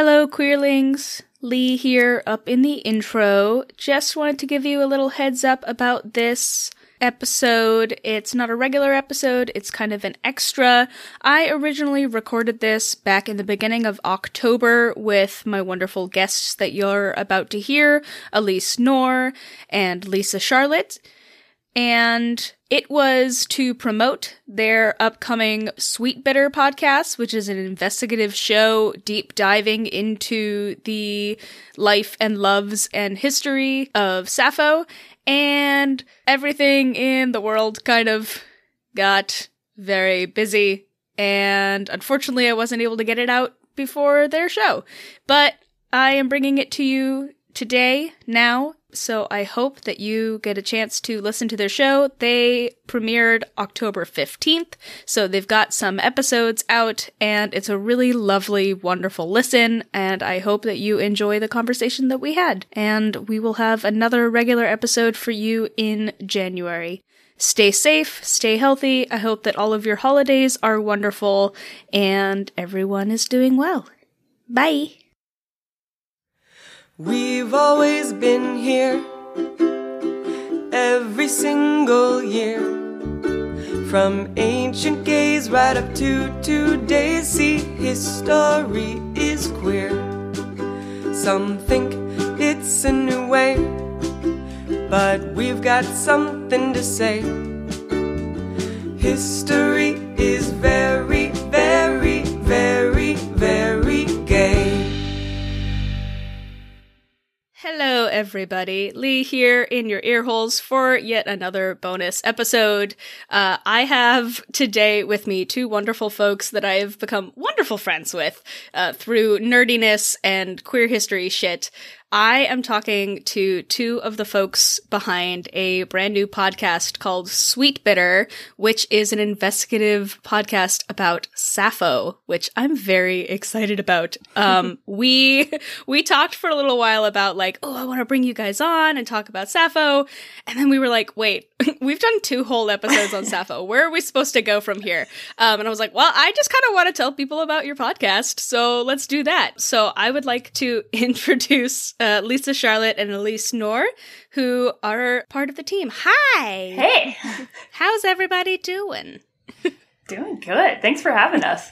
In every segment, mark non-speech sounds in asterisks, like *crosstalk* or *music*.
Hello, queerlings. Lee here, up in the intro. Just wanted to give you a little heads up about this episode. It's not a regular episode, it's kind of an extra. I originally recorded this back in the beginning of October with my wonderful guests that you're about to hear Elise Knorr and Lisa Charlotte. And it was to promote their upcoming Sweet Bitter podcast, which is an investigative show deep diving into the life and loves and history of Sappho. And everything in the world kind of got very busy. And unfortunately, I wasn't able to get it out before their show. But I am bringing it to you today, now, so I hope that you get a chance to listen to their show. They premiered October 15th, so they've got some episodes out, and it's a really lovely, wonderful listen, and I hope that you enjoy the conversation that we had. And we will have another regular episode for you in January. Stay safe, stay healthy. I hope that all of your holidays are wonderful, and everyone is doing well. Bye! We've always been here every single year. From ancient gays right up to today's see history is queer. Some think it's a new way, but we've got something to say. History is very, everybody. Lee here in your ear holes for yet another bonus episode. Uh, I have today with me two wonderful folks that I have become wonderful friends with uh, through nerdiness and queer history shit. I am talking to two of the folks behind a brand new podcast called Sweet Bitter, which is an investigative podcast about Sappho, which I'm very excited about. Um, *laughs* we, we talked for a little while about like, oh, I want to bring you guys on and talk about Sappho. And then we were like, wait, *laughs* we've done two whole episodes on *laughs* Sappho. Where are we supposed to go from here? Um, and I was like, well, I just kind of want to tell people about your podcast. So let's do that. So I would like to introduce uh, Lisa Charlotte and Elise Knorr, who are part of the team. Hi. Hey, *laughs* How's everybody doing? doing good. Thanks for having us.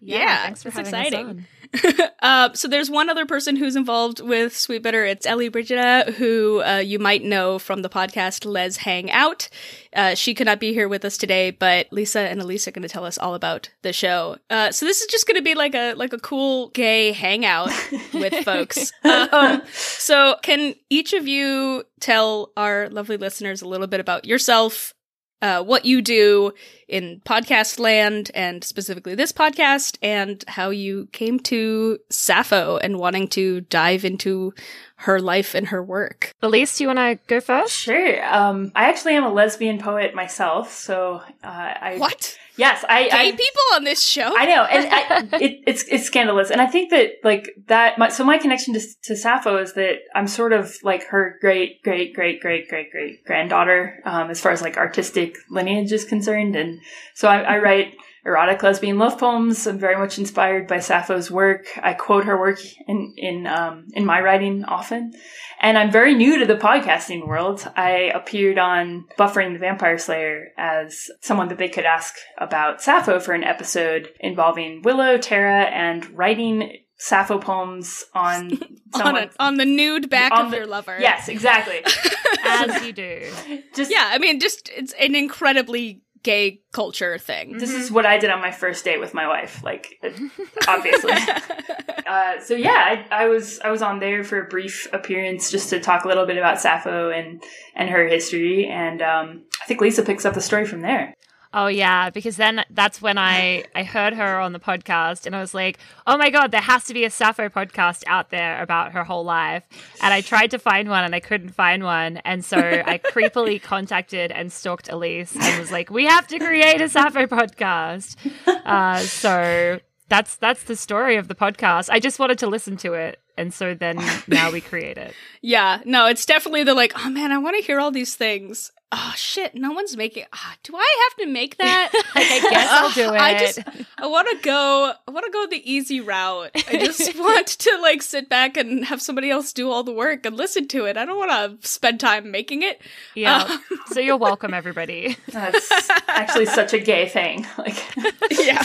Yeah, thanks for it's having exciting. us on. *laughs* uh, so there's one other person who's involved with Sweet Bitter. It's Ellie Brigida, who uh, you might know from the podcast Les Hang Out. Uh, she could not be here with us today, but Lisa and Elise are going to tell us all about the show. Uh, so this is just going to be like a like a cool gay hangout *laughs* with folks. Um, so can each of you tell our lovely listeners a little bit about yourself, uh, what you do in podcast land and specifically this podcast and how you came to Sappho and wanting to dive into her life and her work. Elise, do you want to go first? Sure. Um, I actually am a lesbian poet myself, so uh, I What? Yes, I. Gay I, people on this show? I know, and I, *laughs* it, it's it's scandalous, and I think that like that. My, so my connection to, to Sappho is that I'm sort of like her great great great great great great granddaughter, um, as far as like artistic lineage is concerned, and so I, I write erotic lesbian love poems. I'm very much inspired by Sappho's work. I quote her work in in um, in my writing often, and I'm very new to the podcasting world. I appeared on Buffering the Vampire Slayer as someone that they could ask about Sappho for an episode involving Willow, Tara, and writing Sappho poems on *laughs* on, a, on the nude back on of the- your lover. yes, exactly. *laughs* As you do. Just Yeah, I mean, just it's an incredibly gay culture thing. this is what I did on my first date with my wife, like *laughs* obviously. *laughs* uh, so yeah, I, I was I was on there for a brief appearance just to talk a little bit about Sappho and and her history, and um, I think Lisa picks up the story from there. Oh yeah, because then that's when I I heard her on the podcast and I was like, "Oh my god, there has to be a Sappho podcast out there about her whole life." And I tried to find one and I couldn't find one, and so I *laughs* creepily contacted and stalked Elise and was like, "We have to create a Sappho podcast." Uh, so that's that's the story of the podcast. I just wanted to listen to it, and so then *laughs* now we create it. Yeah, no, it's definitely the like, oh man, I want to hear all these things. Oh shit, no one's making. ah, do I have to make *laughs* that? I guess I'll do *laughs* it. I just I want to go. I want to go the easy route. I just *laughs* want to like sit back and have somebody else do all the work and listen to it. I don't want to spend time making it. yeah. Um, so you're welcome, everybody. That's actually such a gay thing. Like, yeah.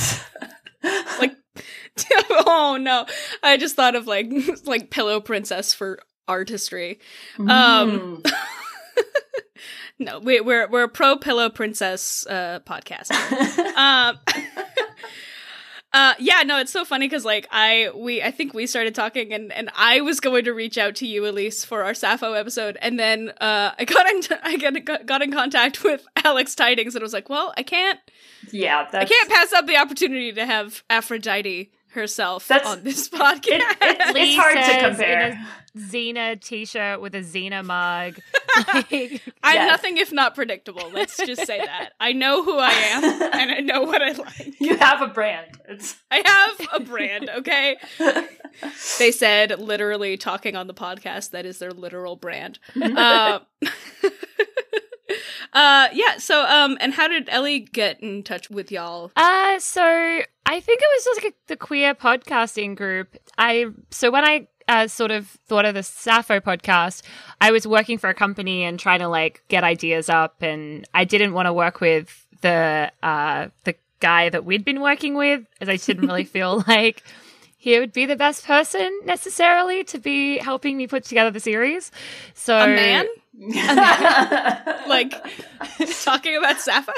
like oh no. I just thought of like like Pillow Princess for artistry. Um mm. No, we, we're we're a pro Pillow Princess uh podcast. *laughs* um *laughs* Uh yeah, no, it's so funny because like I we I think we started talking and and I was going to reach out to you Elise for our Sappho episode and then uh I got in *laughs* I got, got in contact with Alex Tidings and I was like, well, I can't yeah, I can't pass up the opportunity to have Aphrodite herself That's- on this *laughs* podcast. it- it's hard to compare. In Xena t-shirt with a Xena mug. Like, *laughs* I'm Yeah. nothing if not predictable. Let's just say that. I know who I am *laughs* and I know what I like. You have a brand. It's I have a brand, okay? They said literally talking on the podcast, that is their literal brand. uh, uh yeah, so um and how did Ellie get in touch with y'all? Uh, so I think it was just like the queer podcasting group. I so when I uh, sort of thought of the Sappho podcast, I was working for a company and trying to like get ideas up, and I didn't want to work with the uh the guy that we'd been working with, as I didn't really *laughs* feel like he would be the best person necessarily to be helping me put together the series. So A man? *laughs* Like talking about Sappho?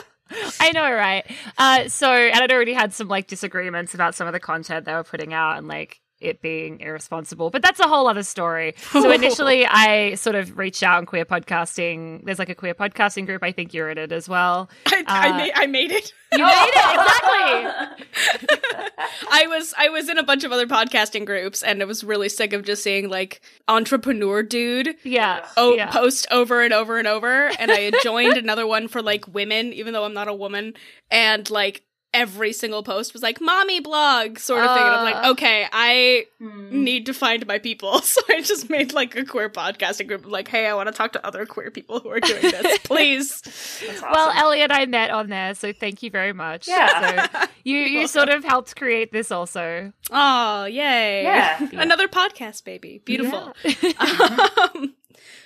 I know, right? Uh, so, and I'd already had some like disagreements about some of the content they were putting out and like it being irresponsible, but that's a whole other story. So, *laughs* initially, I sort of reached out on queer podcasting. There's like a queer podcasting group. I think you're in it as well. I, I, Uh, made, I made it. You made it exactly. *laughs* I was I was in a bunch of other podcasting groups and I was really sick of just seeing like entrepreneur dude Yeah. oh yeah. post over and over and over and I had joined another one for like women even though I'm not a woman and like every single post was like mommy blog sort of thing and I'm like Uh. okay I Hmm. need to find my people *laughs* so I just made like a queer podcasting group like hey I want to talk to other queer people who are doing this *laughs* please That's Well, awesome. Ellie and I met on there, so thank you very much. Yeah. So *laughs* you you sort of helped create this also. oh yay Yeah. another podcast baby beautiful um,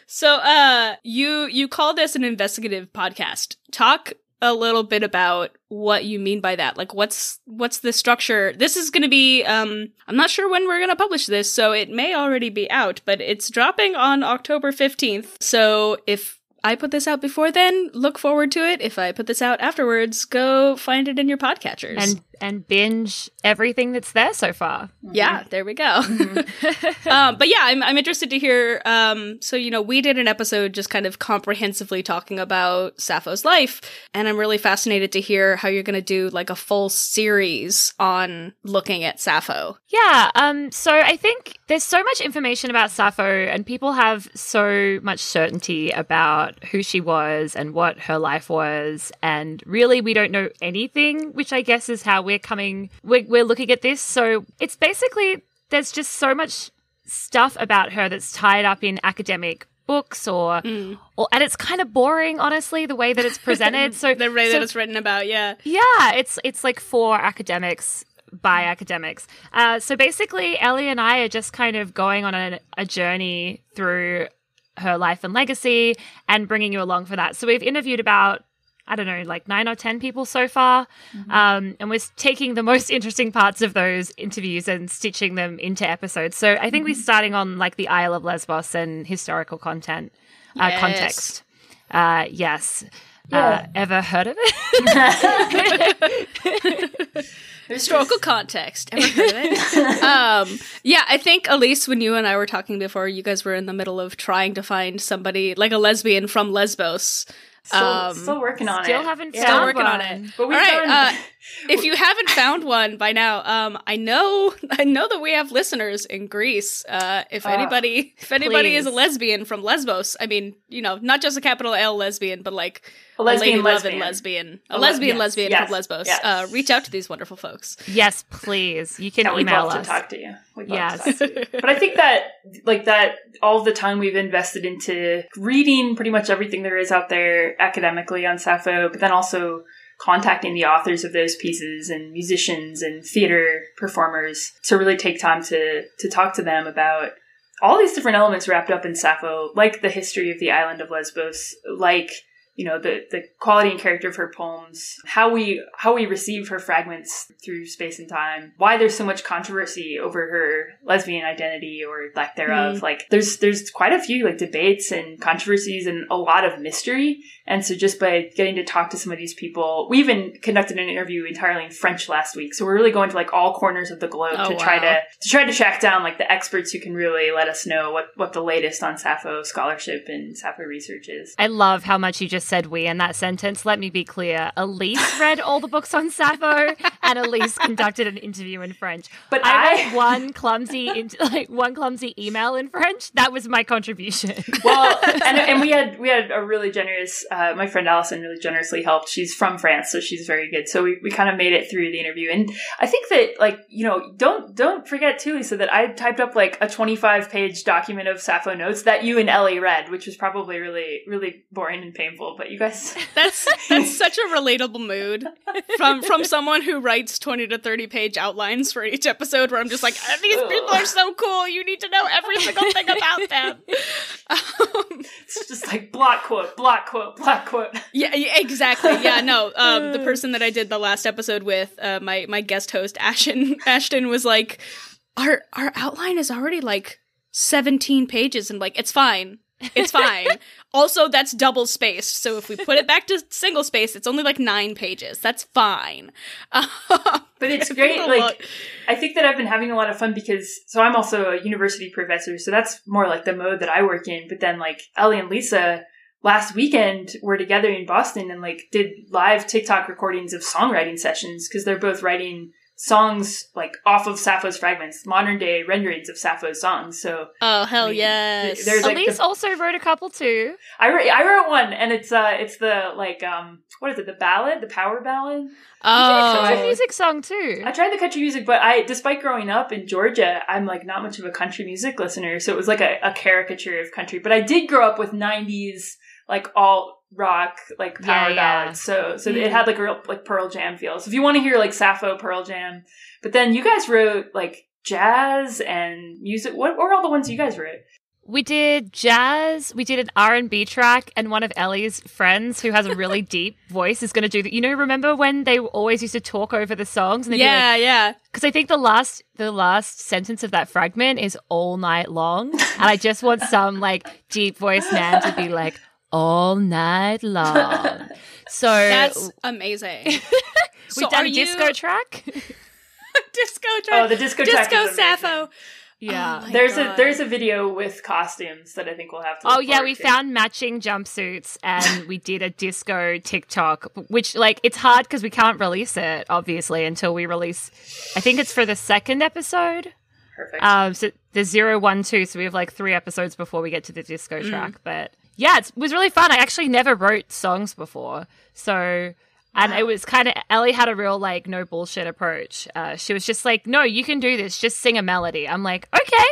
so uh you you call this an investigative podcast talk a little bit about what you mean by that. Like what's what's the structure? This is going to be um i'm not sure when we're going to publish this so it may already be out but it's dropping on october 15th so if I put this out before then, look forward to it. If I put this out afterwards, go find it in your podcatchers. And and binge everything that's there so far. Yeah, there we go. *laughs* um, but yeah, I'm I'm interested to hear. Um, so you know, we did an episode just kind of comprehensively talking about Sappho's life, and I'm really fascinated to hear how you're going to do like a full series on looking at Sappho. Yeah, um, so I think there's so much information about Sappho, and people have so much certainty about who she was and what her life was, and really we don't know anything, which I guess is how we're coming, we're, we're looking at this. So it's basically, there's just so much stuff about her that's tied up in academic books or, or and it's kind of boring honestly the way that it's presented so *laughs* The way so that it's written about, yeah. yeah, it's it's like for academics by academics. Uh, so basically, Ellie and I are just kind of going on a, a journey through her life and legacy and bringing you along for that. So we've interviewed about I don't know, like nine or ten people so far, um, and we're taking the *laughs* most interesting parts of those interviews and stitching them into episodes. So I think we're starting on like the Isle of Lesbos and historical content uh, Yes. context. Uh, yes. Yeah. Uh, ever heard of it? *laughs* *laughs* Historical *laughs* context. Ever heard of it? um, yeah, I think Elise, when you and I were talking before, you guys were in the middle of trying to find somebody like a lesbian from Lesbos. Still, Um, still working on Still it. Still haven't Yeah. Still found working on it. But we've right. done- Uh, *laughs* if you haven't found one by now, um, I know *laughs* I know that we have listeners in Greece. Uh, if Ah, anybody if anybody is a lesbian from Lesbos, I mean, you know, not just a capital L lesbian, but like A lesbian lady love lesbian. and lesbian, a, A lesbian yes, lesbian yes, from Lesbos, yes. uh, reach out to these wonderful folks. Yes, please. You can Yeah, we'd email love us. to talk to you. We'd love Yes. to talk to you. *laughs* But I think that, like that, all the time we've invested into reading pretty much everything there is out there academically on Sappho, but then also contacting the authors of those pieces and musicians and theater performers to really take time to to talk to them about all these different elements wrapped up in Sappho, like the history of the island of Lesbos, like you know the the quality and character of her poems, how we how we receive her fragments through space and time, why there's so much controversy over her lesbian identity or lack thereof. Mm-hmm. Like there's there's quite a few like debates and controversies and a lot of mystery. And so just by getting to talk to some of these people, we even conducted an interview entirely in French last week. So we're really going to like all corners of the globe Oh, to try to to try to track down like the experts who can really let us know what what the latest on Sappho scholarship and Sappho research is. I love how much you just said we in that sentence. Let me be clear. Elise *laughs* read all the books on Sappho and Elise *laughs* conducted an interview in French. But I I- wrote one clumsy in- *laughs* like one clumsy email in French. That was my contribution. well, and, and we had we had a really generous. Uh, my friend Allison really generously helped. She's from France, so she's very good. So we, we kind of made it through the interview, and I think that like you know don't don't forget too, Lisa, that I typed up like a twenty five page document of Sappho notes that you and Ellie read, which was probably really really boring and painful. But you guys, *laughs* *laughs* That's that's such a relatable mood from from someone who writes twenty to thirty page outlines for each episode. Where I'm just like, "Ah, these people are so cool. You need to know every single thing about them. *laughs* Um, it's just like block quote, block quote, block quote. yeah, exactly. Yeah, no. Um, the person that I did the last episode with, uh, my my guest host Ashton Ashton was like, our our outline is already like seventeen pages, and like it's fine. It's fine. also, that's double spaced. So if we put it back to single space, it's only like nine pages. That's fine. *laughs* But it's great. Like, look- I think that I've been having a lot of fun because, so I'm also a university professor, so that's more like the mode that I work in. But then, like, Ellie and Lisa last weekend were together in Boston and, like, did live TikTok recordings of songwriting sessions because they're both writing songs, like, off of Sappho's fragments, modern day renderings of Sappho's songs. So oh hell I mean, yes! there's, like, Elise the- also wrote a couple too. I wrote, I wrote one and it's, uh, it's the, like, um, what is it, the ballad, the power ballad? Oh, So a I- music song too. I tried the country music, but I, despite growing up in Georgia, I'm like not much of a country music listener, so it was like a, a caricature of country. But I did grow up with '90s like alt rock, like power Yeah, yeah. ballads. So, so it mm. had like a real like Pearl Jam feel. So if you want to hear like Sappho, Pearl Jam, but then you guys wrote like jazz and music. What were all the ones you guys wrote? We did jazz. We did an R and B track, and one of Ellie's friends, who has a really *laughs* deep voice, is going to do that. You know, remember when they always used to talk over the songs? And yeah, yeah. because I think the last the last sentence of that fragment is all night long, and I just want some like deep voice man to be like all night long. *laughs* So That's amazing. *laughs* we've so done are a you- disco track. *laughs* disco track. Oh, the disco track disco is amazing. Sappho. yeah. Oh There's God. a there's a video with costumes that I think we'll have to. Oh yeah, we to. found matching jumpsuits and we did a disco TikTok, which like it's hard because we can't release it obviously until we release. I think it's for the second episode. perfect. Um, so the zero one two, so we have like three episodes before we get to the disco Mm. track. But yeah, it was really fun. I actually never wrote songs before, so and it was kind of Ellie had a real like no bullshit approach. Uh, she was just like, "No, you can do this. Just sing a melody." I'm like, "Okay."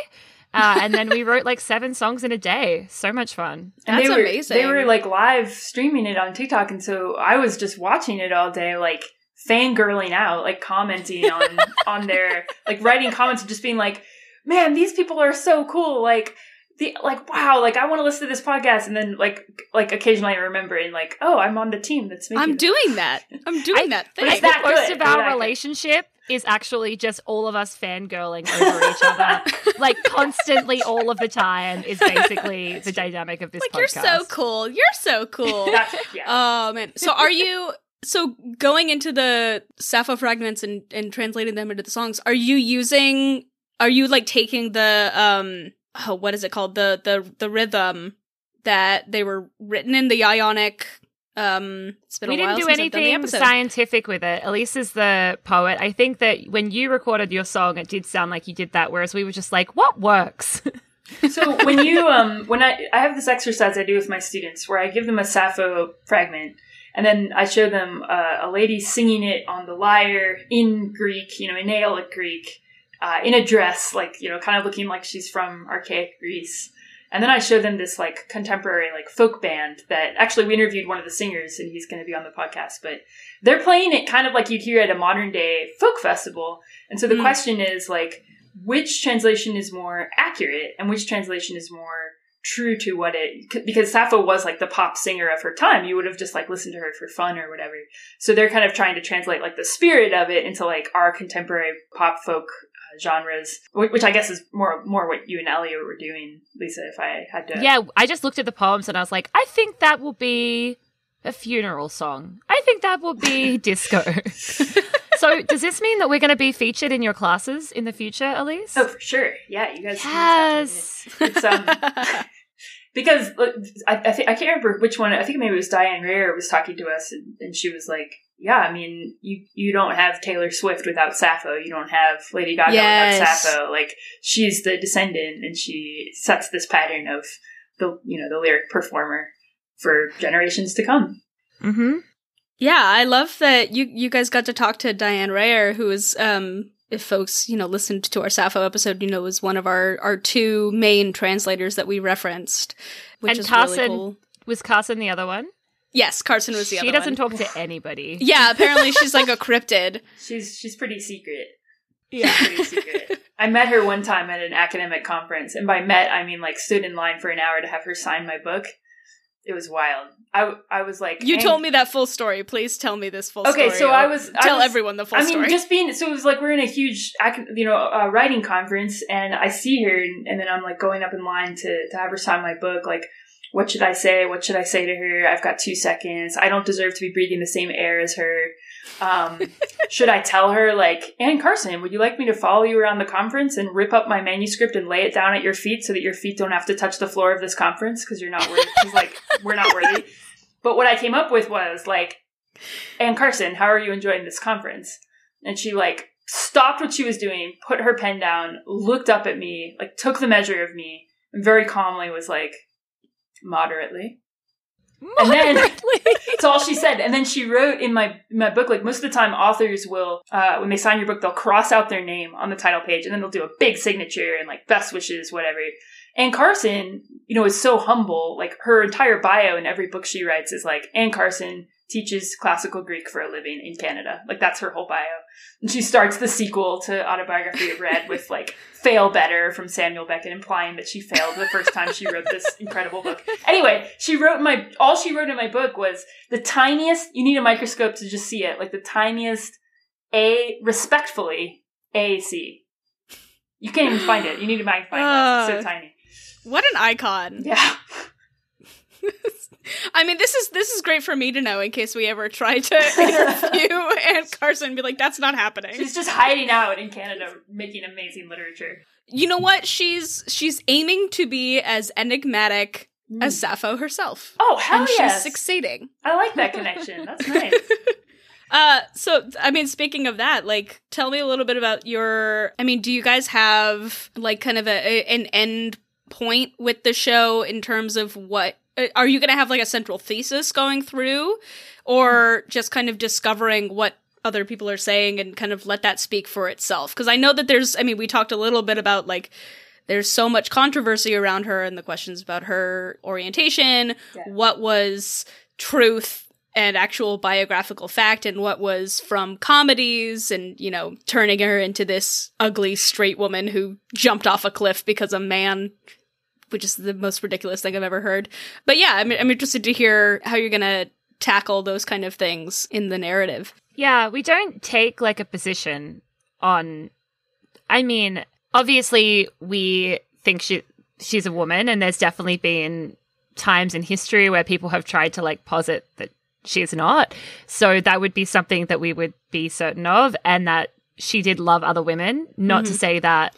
Uh, and then we wrote like seven songs in a day. So much fun. And That's they were, amazing. They were like live streaming it on TikTok, and so I was just watching it all day, like fangirling out, like commenting on *laughs* on their like writing comments and just being like, "Man, these people are so cool!" Like the like, wow, like I want to listen to this podcast, and then like like occasionally remembering like, "Oh, I'm on the team that's making." I'm this." doing that. *laughs* I'm doing that but thing. it's that Most good. of our They're good. relationship is actually just all of us fangirling over each other, *laughs* like constantly, all of the time. Is basically the dynamic of this. like you're so cool. You're so cool. *laughs* That's, yeah. oh man. So are you so going into the Sappho fragments and, and translating them into the songs, are you using are you like taking the um oh, what is it called? The the the rhythm that they were written in the Ionic um it's been we a didn't while do since I've done the anything scientific with it. Elise is the poet. I think that when you recorded your song, it did sound like you did that, whereas we were just like, what works? *laughs* so when you *laughs* um when I I have this exercise I do with my students where I give them a Sappho fragment And then I show them uh, a lady singing it on the lyre in Greek, you know, in Aeolic Greek, uh, in a dress, like, you know, kind of looking like she's from archaic Greece. And then I showed them this like contemporary like folk band that actually we interviewed one of the singers and he's going to be on the podcast, but they're playing it kind of like you'd hear at a modern day folk festival. And so the Mm. question is like, which translation is more accurate and which translation is more true to what it because Sappho was like the pop singer of her time you would have just like listened to her for fun or whatever so they're kind of trying to translate like the spirit of it into like our contemporary pop folk genres which I guess is more more what you and Elliot were doing Lisa if I had to Yeah, I just looked at the poems and I was like, I think that will be a funeral song. I think that will be *laughs* disco. *laughs* so, does this mean that we're going to be featured in your classes in the future, Elise? oh for sure yeah you guys yes. it's um *laughs* because I, I think I can't remember which one. I think maybe it was Diane Rayor was talking to us, and, and she was like, "Yeah, I mean, you you don't have Taylor Swift without Sappho. You don't have Lady Gaga without Sappho. Like she's the descendant, and she sets this pattern of the you know the lyric performer for generations to come." Mm-hmm. Yeah, I love that you you guys got to talk to Diane Rayor, who is um if folks, you know, listened to our Sappho episode, you know, was one of our our two main translators that we referenced, which And is Carson really cool. Was Carson the other one? Yes, Carson was the she other doesn't one. talk to anybody. *laughs* Yeah, apparently she's like a *laughs* cryptid. She's she's pretty secret. Yeah. Pretty secret. I met her one time at an academic conference, and by met I mean like stood in line for an hour to have her sign my book. It was wild. I I was like, You told me that full story. Please tell me this full Okay, story. Okay, so I Or was- I tell was- everyone the full I mean, story. just being so it was like we're in a huge, you know, uh, writing conference, and I see her, and, and then I'm like going up in line to to have her sign my book. Like, what should I say? What should I say to her? I've got two seconds. I don't deserve to be breathing the same air as her. Um, *laughs* should I tell her like, Anne Carson, would you like me to follow you around the conference and rip up my manuscript and lay it down at your feet so that your feet don't have to touch the floor of this conference because you're not worthy? Because like we're not worthy. But what I came up with was like, Anne Carson, how are you enjoying this conference? And she like stopped what she was doing, put her pen down, looked up at me, like took the measure of me, and very calmly was like, moderately. And then-. *laughs* That's all she said. And then she wrote in my in my book, like most of the time authors will uh, when they sign your book, they'll cross out their name on the title page and then they'll do a big signature and like best wishes, whatever. Anne Carson, you know, is so humble. Like her entire bio in every book she writes is like Anne Carson teaches classical Greek for a living in Canada. Like that's her whole bio. And she starts the sequel to Autobiography of Red with like fail better from Samuel Beckett, implying that she failed the first time she wrote this incredible book. Anyway, she wrote my all she wrote in my book was the tiniest you need a microscope to just see it, like the tiniest A respectfully A C. You can't even find it. You need a magnifying glass. It's so Uh. tiny. what an icon. Yeah. *laughs* I mean, this is this is great for me to know in case we ever try to interview *laughs* Anne Carson and be like, "That's not happening." She's just hiding out in Canada making amazing literature. You know what? She's she's aiming to be as enigmatic Mm. as Sappho herself, Oh hell and yes! she's succeeding. I like that connection. That's *laughs* nice. Uh, so I mean, speaking of that, like, tell me a little bit about your. I mean, do you guys have like kind of a, a an end point with the show in terms of what? uh, Are you going to have like a central thesis going through, or just kind of discovering what other people are saying and kind of let that speak for itself? Because I know that there's. I mean, we talked a little bit about like there's so much controversy around her and the questions about her orientation, Yeah. what was truth and actual biographical fact and what was from comedies and, you know, turning her into this ugly straight woman who jumped off a cliff because a man which is the most ridiculous thing I've ever heard. But yeah, I'm I'm interested to hear how you're going to tackle those kind of things in the narrative. Yeah, we don't take like a position on. I mean, obviously, we think she she's a woman, and there's definitely been times in history where people have tried to like posit that she's not. So that would be something that we would be certain of, and that she did love other women. Not to mm-hmm. say that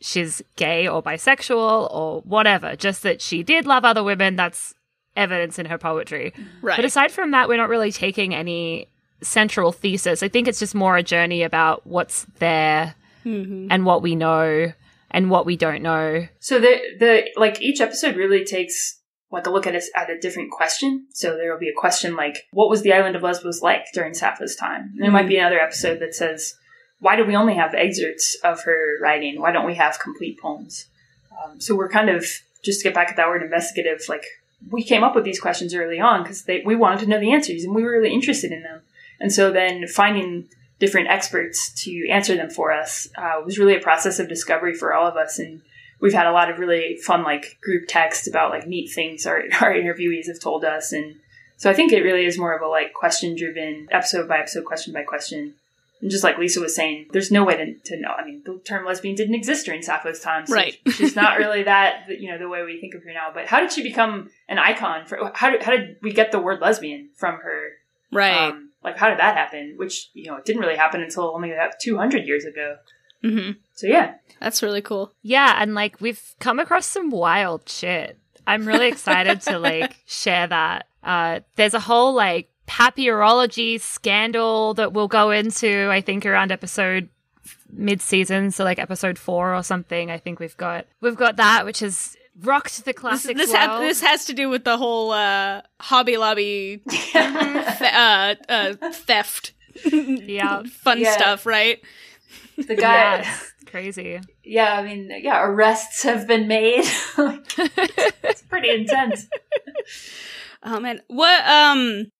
she's gay or bisexual or whatever, just that she did love other women. That's evidence in her poetry. Right. But aside from that, we're not really taking any central thesis. I think it's just more a journey about what's there mm-hmm. and what we know and what we don't know. So the the like each episode really takes like a look at a, at a different question. So there will be a question like, "What was the island of Lesbos like during Sappho's time?" And there might be another episode that says, "Why do we only have excerpts of her writing? Why don't we have complete poems?" Um, so we're kind of just to get back at that word investigative, like we came up with these questions early on because we wanted to know the answers and we were really interested in them. And so then finding different experts to answer them for us uh, was really a process of discovery for all of us. And we've had a lot of really fun like group text about like neat things our, *laughs* our interviewees have told us. And so I think it really is more of a like question driven episode by episode, question by question. And just like Lisa was saying, there's no way to, to know. I mean, the term lesbian didn't exist during Sappho's time. So Right. she's not *laughs* really that, you know, the way we think of her now. But how did she become an icon for, how did, how did we get the word lesbian from her? Right. Um, like, how did that happen? Which, you know, it didn't really happen until only about 200 years ago. Hmm So yeah. That's really cool. Yeah, and like we've come across some wild shit. I'm really *laughs* excited to like share that. Uh, there's a whole like papyrology scandal that we'll go into. I think around episode mid-season, so like episode four or something. I think we've got we've got that, which has rocked the This, classic this, world. ha- this has to do with the whole uh, Hobby Lobby *laughs* *laughs* th- uh, uh, theft, yeah, fun Yeah. stuff, right? The *laughs* guy, yes, crazy. yeah, I mean, yeah, arrests have been made. *laughs* it's pretty intense. *laughs* Um, and what? Um,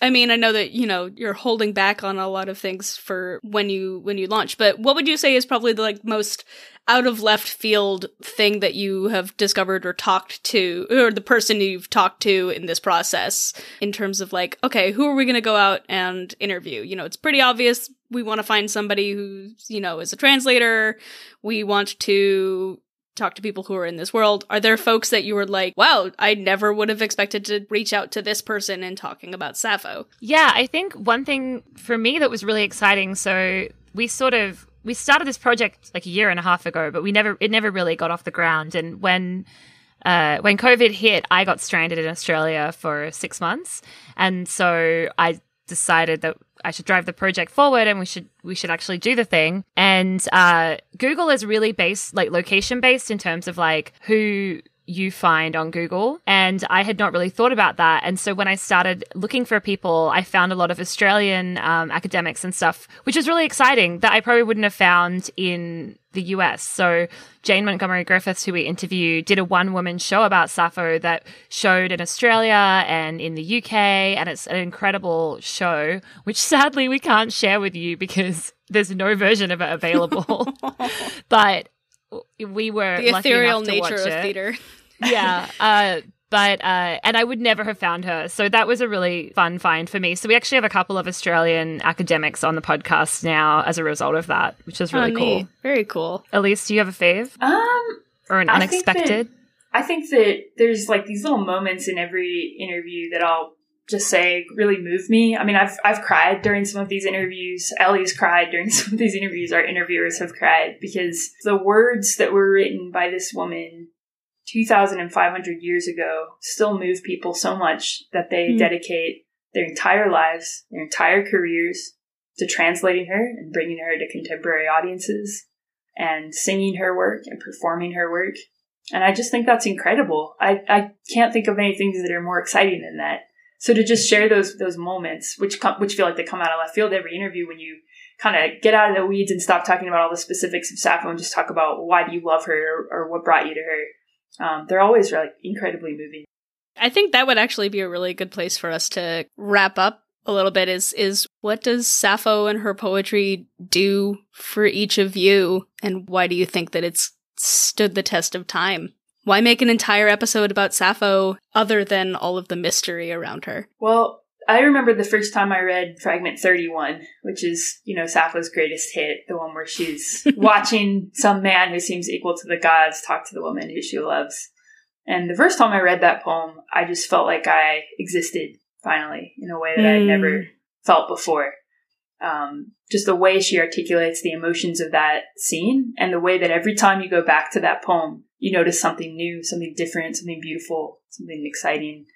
I mean, I know that you know you're holding back on a lot of things for when you when you launch, but what would you say is probably the like most out of left field thing that you have discovered or talked to, or the person you've talked to in this process, in terms of like, okay, who are we going to go out and interview? You know, it's pretty obvious we want to find somebody who you know is a translator. We want to talk to people who are in this world. Are there folks that you were like, wow, I never would have expected to reach out to this person and talking about Sappho? Yeah, I think one thing for me that was really exciting. So we sort of we started this project like a year and a half ago, but we never it never really got off the ground. And when uh, when COVID hit, I got stranded in Australia for six months, and so I decided that I should drive the project forward and we should we should actually do the thing. And uh, Google is really based like location based in terms of like who you find on Google. And I had not really thought about that. And so when I started looking for people, I found a lot of Australian um, academics and stuff, which was really exciting that I probably wouldn't have found in the US. So Jane Montgomery Griffiths, who we interviewed, did a one woman show about Sappho that showed in Australia and in the UK. And it's an incredible show, which *laughs* sadly we can't share with you because there's no version of it available. *laughs* but we were The lucky ethereal enough to nature watch of it theater. *laughs* yeah. Uh, but uh, and I would never have found her. So that was a really fun find for me. So we actually have a couple of Australian academics on the podcast now as a result of that, which is really Oh, cool. neat. Very cool. Elise, do you have a fave Um, or an I think that- unexpected? I think that there's like these little moments in every interview that I'll just say really move me. I mean, I've I've cried during some of these interviews. Ellie's cried during *laughs* some of these interviews. Our interviewers have cried because the words that were written by this woman 2,500 years ago still move people so much that they Hmm. dedicate their entire lives, their entire careers to translating her and bringing her to contemporary audiences and singing her work and performing her work. And I just think that's incredible. I, I can't think of any things that are more exciting than that. So to just share those those moments, which come, which feel like they come out of left field every interview, when you kind of get out of the weeds and stop talking about all the specifics of Sappho and just talk about why do you love her or, or what brought you to her, um, they're always like incredibly moving. I think that would actually be a really good place for us to wrap up a little bit is is what does Sappho and her poetry do for each of you and why do you think that it's stood the test of time? Why make an entire episode about Sappho other than all of the mystery around her? Well, I remember the first time I read Fragment 31, which is, you know, Sappho's greatest hit, the one where she's *laughs* watching some man who seems equal to the gods talk to the woman who she loves. And the first time I read that poem, I just felt like I existed finally in a way that I had Mm. never felt before. Um, just the way she articulates the emotions of that scene and the way that every time you go back to that poem, you notice something new, something different, something beautiful, something exciting.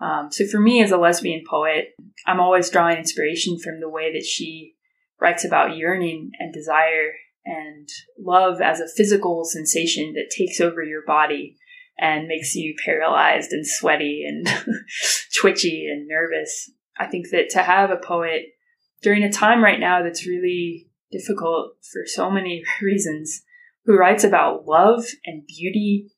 Um, so for me as a lesbian poet, I'm always drawing inspiration from the way that she writes about yearning and desire and love as a physical sensation that takes over your body and makes you paralyzed and sweaty and *laughs* twitchy and nervous. I think that to have a poet during a time right now that's really difficult for so many *laughs* reasons who writes about love and beauty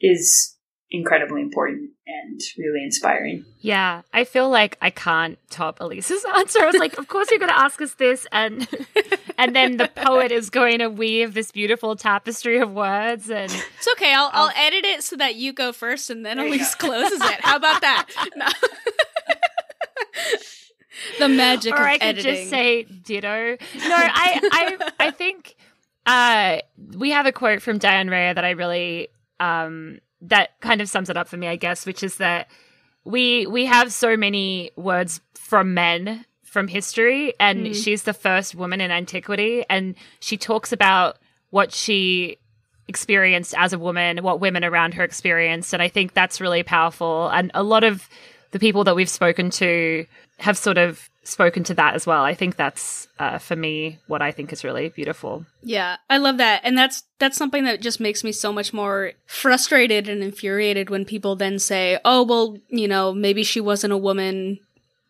is incredibly important and really inspiring. Yeah, I feel like I can't top Elise's *laughs* answer. I was like, of course you're going to ask us this, and *laughs* and then the poet is going to weave this beautiful tapestry of words, and It's okay. I'll I'll edit it so that you go first, and then Elise closes it. How about that? *laughs* No. the magic or of I could editing. just say ditto. No, I I I think uh, we have a quote from Diane Rayor that I really um, that kind of sums it up for me, I guess, which is that we we have so many words from men from history, and Mm. she's the first woman in antiquity, and she talks about what she experienced as a woman, what women around her experienced, and I think that's really powerful. And a lot of the people that we've spoken to have sort of spoken to that as well. I think that's uh, for me what I think is really beautiful. Yeah, I love that. And that's that's something that just makes me so much more frustrated and infuriated when people then say, "Oh, well, you know, maybe she wasn't a woman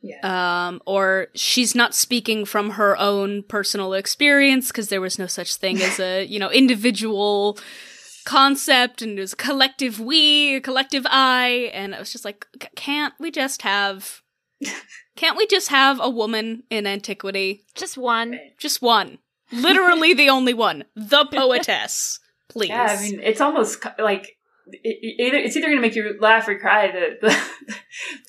Yeah. um or she's not speaking from her own personal experience because there was no such thing as a, *laughs* you know, individual concept and it was a collective we, a collective I, and I was just like, "C- can't we just have can't we just have a woman in antiquity? Just one. Just one. Literally the only one. The *laughs* poetess. Please. Yeah, I mean, it's almost like it, it- either it's either going to make you laugh or cry. The, the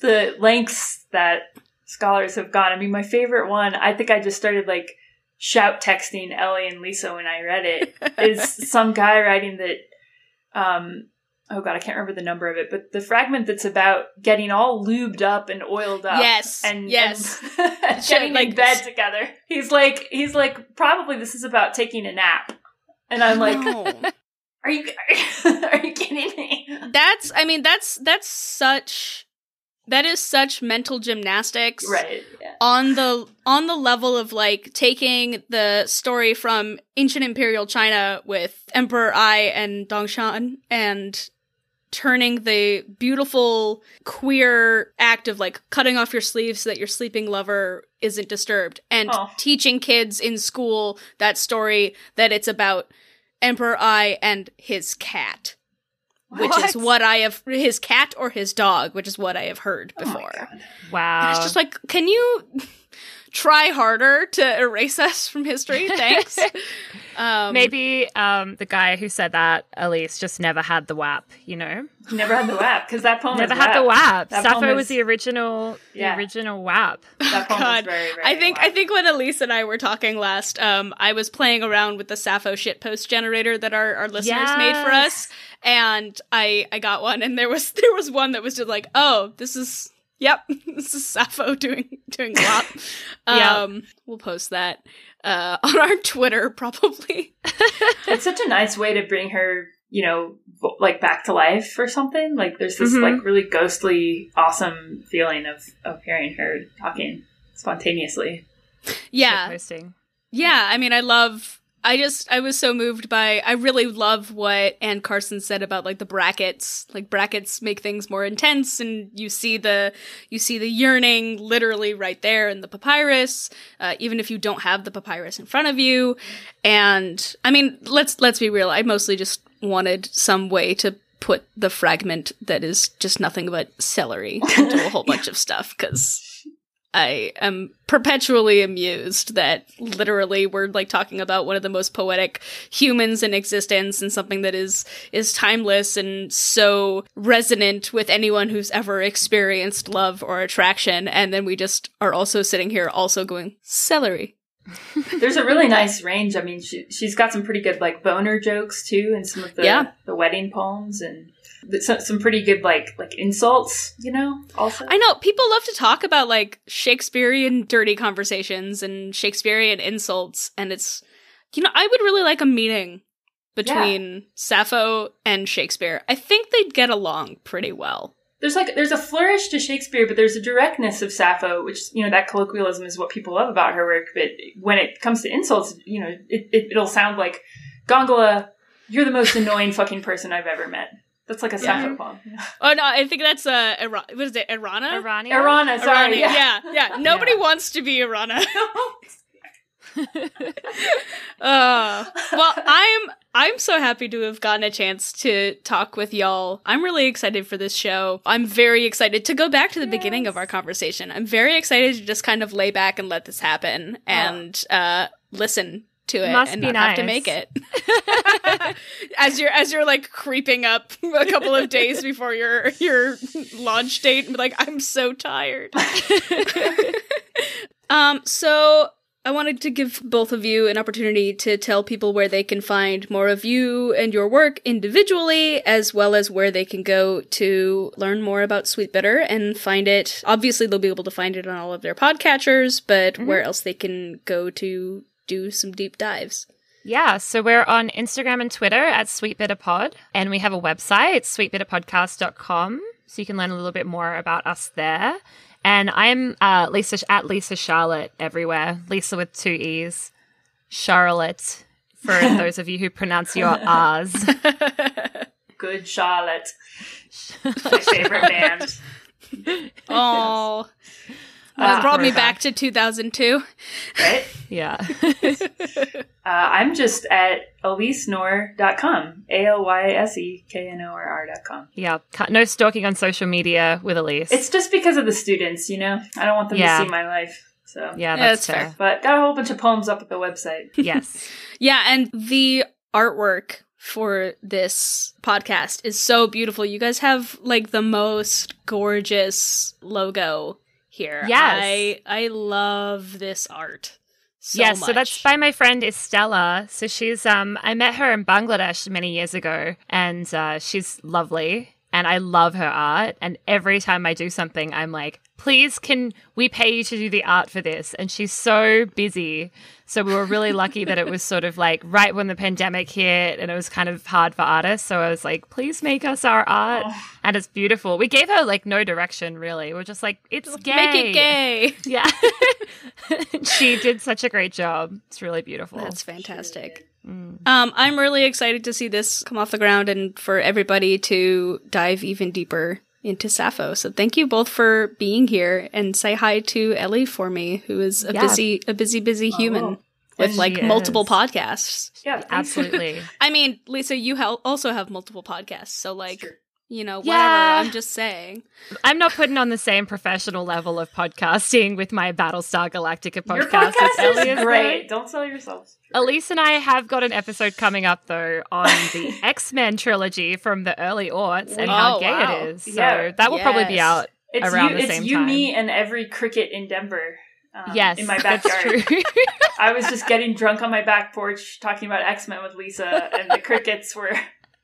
*laughs* the lengths that scholars have gone. I mean, my favorite one. I think I just started like shout texting Ellie and Lisa when I read it. is *laughs* some guy writing that. Um, oh god, I can't remember the number of it, but the fragment that's about getting all lubed up and oiled up. Yes, and yes. and *laughs* getting like in bed together. He's like, he's like, probably this is about taking a nap. And I'm like, No. *laughs* are you *laughs* are you kidding me? that's I mean that's that's such that is such mental gymnastics. Right. Yeah. on the on the level of like taking the story from ancient imperial China with Emperor Ai and Dong Xian and turning the beautiful queer act of like cutting off your sleeve so that your sleeping lover isn't disturbed and Oh. teaching kids in school that story that it's about Emperor Ai and his cat which is what I have his cat or his dog which is what I have heard Oh my before God. Wow. and it's just like, can you try harder to erase *laughs* us from history? Thanks. *laughs* um, Maybe um, the guy who said that, Elise, just never had the WAP, you know? Never had the WAP because that poem Never is had the WAP. That Sappho is- was the original, Yeah. the original WAP. That poem *laughs* God, is very, very I think WAP. I think when Elise and I were talking last, um, I was playing around with the Sappho shitpost generator that our, our listeners made for us, and I I got one, and there was there was one that was just like, oh, this is yep, *laughs* this is Sappho doing doing WAP. *laughs* Yep. um, we'll post that uh, *laughs* on our Twitter probably. it's such a nice way to bring her, you know, like back to life or something. Like there's this Mhm. like really ghostly, awesome feeling of of hearing her talking spontaneously. yeah, Posting. Yeah, I mean, I love. I just, I was so moved by. I really love what Anne Carson said about like the brackets. Like brackets make things more intense, and you see the, you see the yearning literally right there in the papyrus, uh, even if you don't have the papyrus in front of you. And I mean, let's let's be real. I mostly just wanted some way to put the fragment that is just nothing but celery into a whole *laughs* bunch of stuff because I am perpetually amused that literally we're like talking about one of the most poetic humans in existence and something that is is timeless and so resonant with anyone who's ever experienced love or attraction and then we just are also sitting here also going celery. There's a really nice range. I mean, she she's got some pretty good like boner jokes too, in some of the Yeah. the wedding poems, and some, some pretty good like like insults. You know, also. I know people love to talk about like Shakespearean dirty conversations and Shakespearean insults, and it's you know I would really like a meeting between Sappho and Shakespeare. I think they'd get along pretty well. there's like there's a flourish to Shakespeare, but there's a directness of Sappho, which you know that colloquialism is what people love about her work. But when it comes to insults, you know, it, it it'll sound like Gongyla, you're the most annoying fucking person I've ever met. That's like a Yeah. Sappho *laughs* poem. Oh no, I think that's uh, Ira- what is it, Irana? Irania? Irana, sorry. Irana, Yeah. yeah, yeah. *laughs* Nobody Yeah. wants to be Irana. *laughs* Uh, well, I'm I'm so happy to have gotten a chance to talk with y'all. I'm really excited for this show. I'm very excited to go back to the beginning of our conversation. I'm very excited to just kind of lay back and let this happen and uh, listen to it Must and be not have to nice. make it. *laughs* as you're as you're like creeping up a couple of days *laughs* before your your launch date, and be like I'm so tired. *laughs* um, so I wanted to give both of you an opportunity to tell people where they can find more of you and your work individually, as well as where they can go to learn more about Sweet Bitter and find it. Obviously, they'll be able to find it on all of their podcatchers, but where else they can go to do some deep dives. Yeah, so we're on Instagram and Twitter at SweetBitterPod, and we have a website, sweetbitterpodcast.com, so you can learn a little bit more about us there. And I'm uh, Lisa at Lisa Charlotte everywhere, Lisa with two E's, Charlotte, for *laughs* those of you who pronounce your R's. *laughs* Good Charlotte. *laughs* My favorite band. Oh, Uh, that brought me throwback. back to 2002. Right? Yeah. *laughs* Uh, I'm just at alyseknorr.com. A L Y S E K N O R R.com. yeah. No stalking on social media with Alyse. It's just because of the students, you know? I don't want them Yeah. to see my life. So, yeah, Yeah, that's, that's fair. fair. But got a whole bunch of poems up at the website. *laughs* *laughs* yes. Yeah, and the artwork for this podcast is so beautiful. You guys have like the most gorgeous logo here. Yes. I I love this art. So yeah, much. so that's by my friend Estella. So she's um I met her in Bangladesh many years ago and uh, she's lovely and I love her art and every time I do something I'm like, "Please can we pay you to do the art for this?" And she's so busy. So we were really lucky that it was sort of like right when the pandemic hit and it was kind of hard for artists. So I was like, "Please make us our art." And it's beautiful. We gave her like no direction really. We're just like, "It's gay." Make it gay. *laughs* Yeah. *laughs* she did such a great job. It's really beautiful. That's fantastic. Um, I'm really excited to see this come off the ground and for everybody to dive even deeper into Sappho. So thank you both for being here and say hi to Ellie for me, who is a Yeah. busy, a busy, busy oh, human with like she multiple is. podcasts. Yeah. Absolutely. *laughs* I mean, Lisa, you hel- also have multiple podcasts, so like, Sure. You know, whatever. Yeah. I'm just saying. I'm not putting on the same professional level of podcasting with my Battlestar Galactica podcast. Your podcast. podcast as Ellie is is great. though. Don't sell yourself. Alyse and I have got an episode coming up though on the *laughs* X Men trilogy from the early aughts and how Oh, gay wow. it is. So Yeah. that will probably be out. It's Around you, the it's same you, time. me, and every cricket in Denver. Um, yes, in my that's backyard. true. *laughs* I was just getting drunk on my back porch talking about X Men with Lisa, and the crickets were.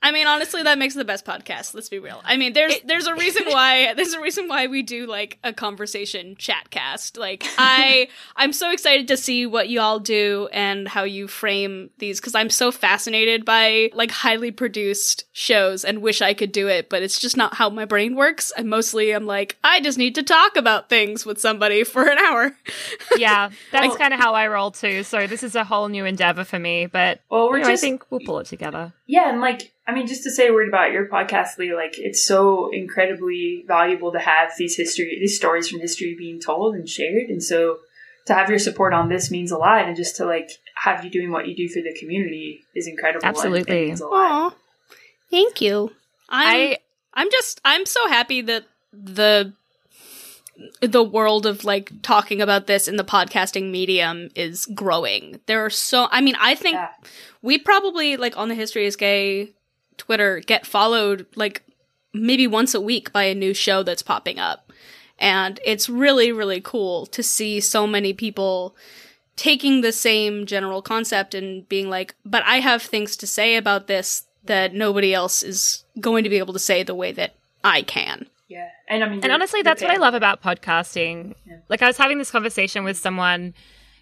I mean, honestly, that makes the best podcast. Let's be real. I mean, there's there's a reason *laughs* why there's a reason why we do like a conversation chat cast. Like, I *laughs* I'm so excited to see what you all do and how you frame these because I'm so fascinated by like highly produced shows and wish I could do it, but it's just not how my brain works. And mostly, I'm like, I just need to talk about things with somebody for an hour. *laughs* yeah, that's Well- kind of how I roll too. So this is a whole new endeavor for me, but Well, we're you know, just I think we'll pull it together. Yeah, and like, I mean, just to say a word about your podcast, Leigh, like, it's so incredibly valuable to have these history, these stories from history being told and shared. And so to have your support on this means a lot. And just to like have you doing what you do for the community is incredible. Absolutely. means a lot. Aw, thank you. I'm, I I'm just I'm so happy that the the world of like talking about this in the podcasting medium is growing. There are so I mean, I think Yeah. we probably like on the History is Gay Twitter get followed like maybe once a week by a new show that's popping up. And it's really, really cool to see so many people taking the same general concept and being like, but I have things to say about this that nobody else is going to be able to say the way that I can. Yeah. And I mean, And honestly, that's what I love about podcasting. Yeah. Like, I was having this conversation with someone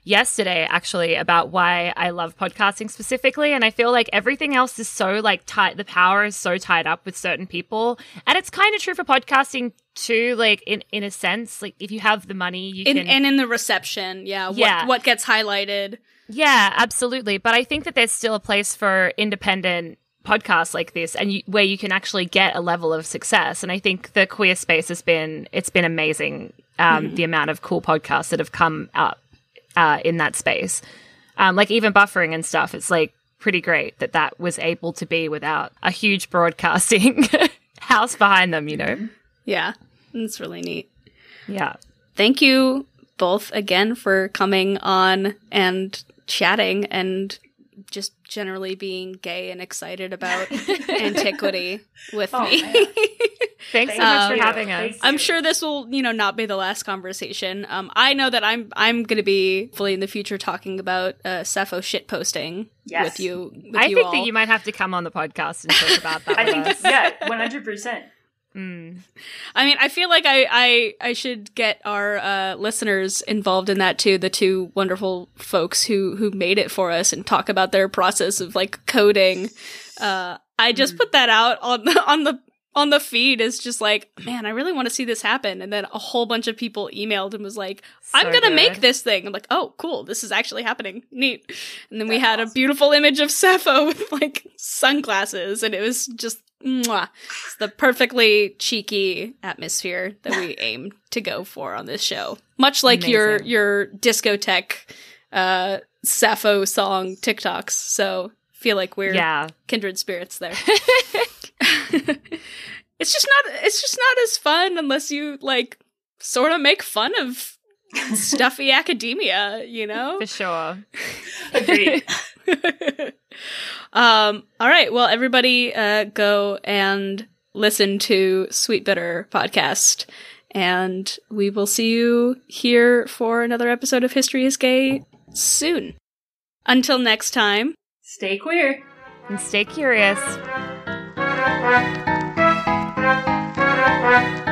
yesterday, actually, about why I love podcasting specifically. And I feel like everything else is so, like, tight. The power is so tied up with certain people. And it's kind of true for podcasting, too. Like, in, in a sense, like, if you have the money, you In, can. and in the reception, yeah, what, Yeah. what gets highlighted. Yeah, absolutely. But I think that there's still a place for independent podcasts like this and you, where you can actually get a level of success and i think the queer space has been it's been amazing um, mm. the amount of cool podcasts that have come up uh, in that space. Um, like even buffering and stuff it's like pretty great that that was able to be without a huge broadcasting *laughs* house behind them you know? Yeah it's really neat. Yeah. Thank you both again for coming on and chatting and just generally being gay and excited about *laughs* antiquity with oh, me. *laughs* Thanks so much um, for having us. I'm sure this will, you know, not be the last conversation. Um, I know that I'm I'm going to be fully in the future talking about uh, Sappho shit posting yes. with you. With I you think all. that you might have to come on the podcast and talk about that. *laughs* I think, us. yeah, 100. percent Mm. I mean, I feel like I I, I should get our uh, listeners involved in that too. The two wonderful folks who who made it for us and talk about their process of like coding. Uh, I just mm. put that out on the on the on the feed is just like, man, I really want to see this happen. And then a whole bunch of people emailed and was like, I'm gonna good. make this thing. I'm like, oh, cool, this is actually happening. Neat. And then That's we had awesome. a beautiful image of Sappho *laughs* with like sunglasses, and it was just mwah. It's the perfectly cheeky atmosphere that we *laughs* aim to go for on this show. Much like Amazing. your your discotheque uh Sappho song TikToks. So feel like we're yeah. kindred spirits there. *laughs* *laughs* it's just not it's just not as fun unless you like sort of make fun of stuffy *laughs* academia, you know? For sure. *laughs* Agreed. um all right, well everybody uh go and listen to Sweet Bitter podcast and we will see you here for another episode of History is Gay soon. Until next time, stay queer and stay curious. Thank you.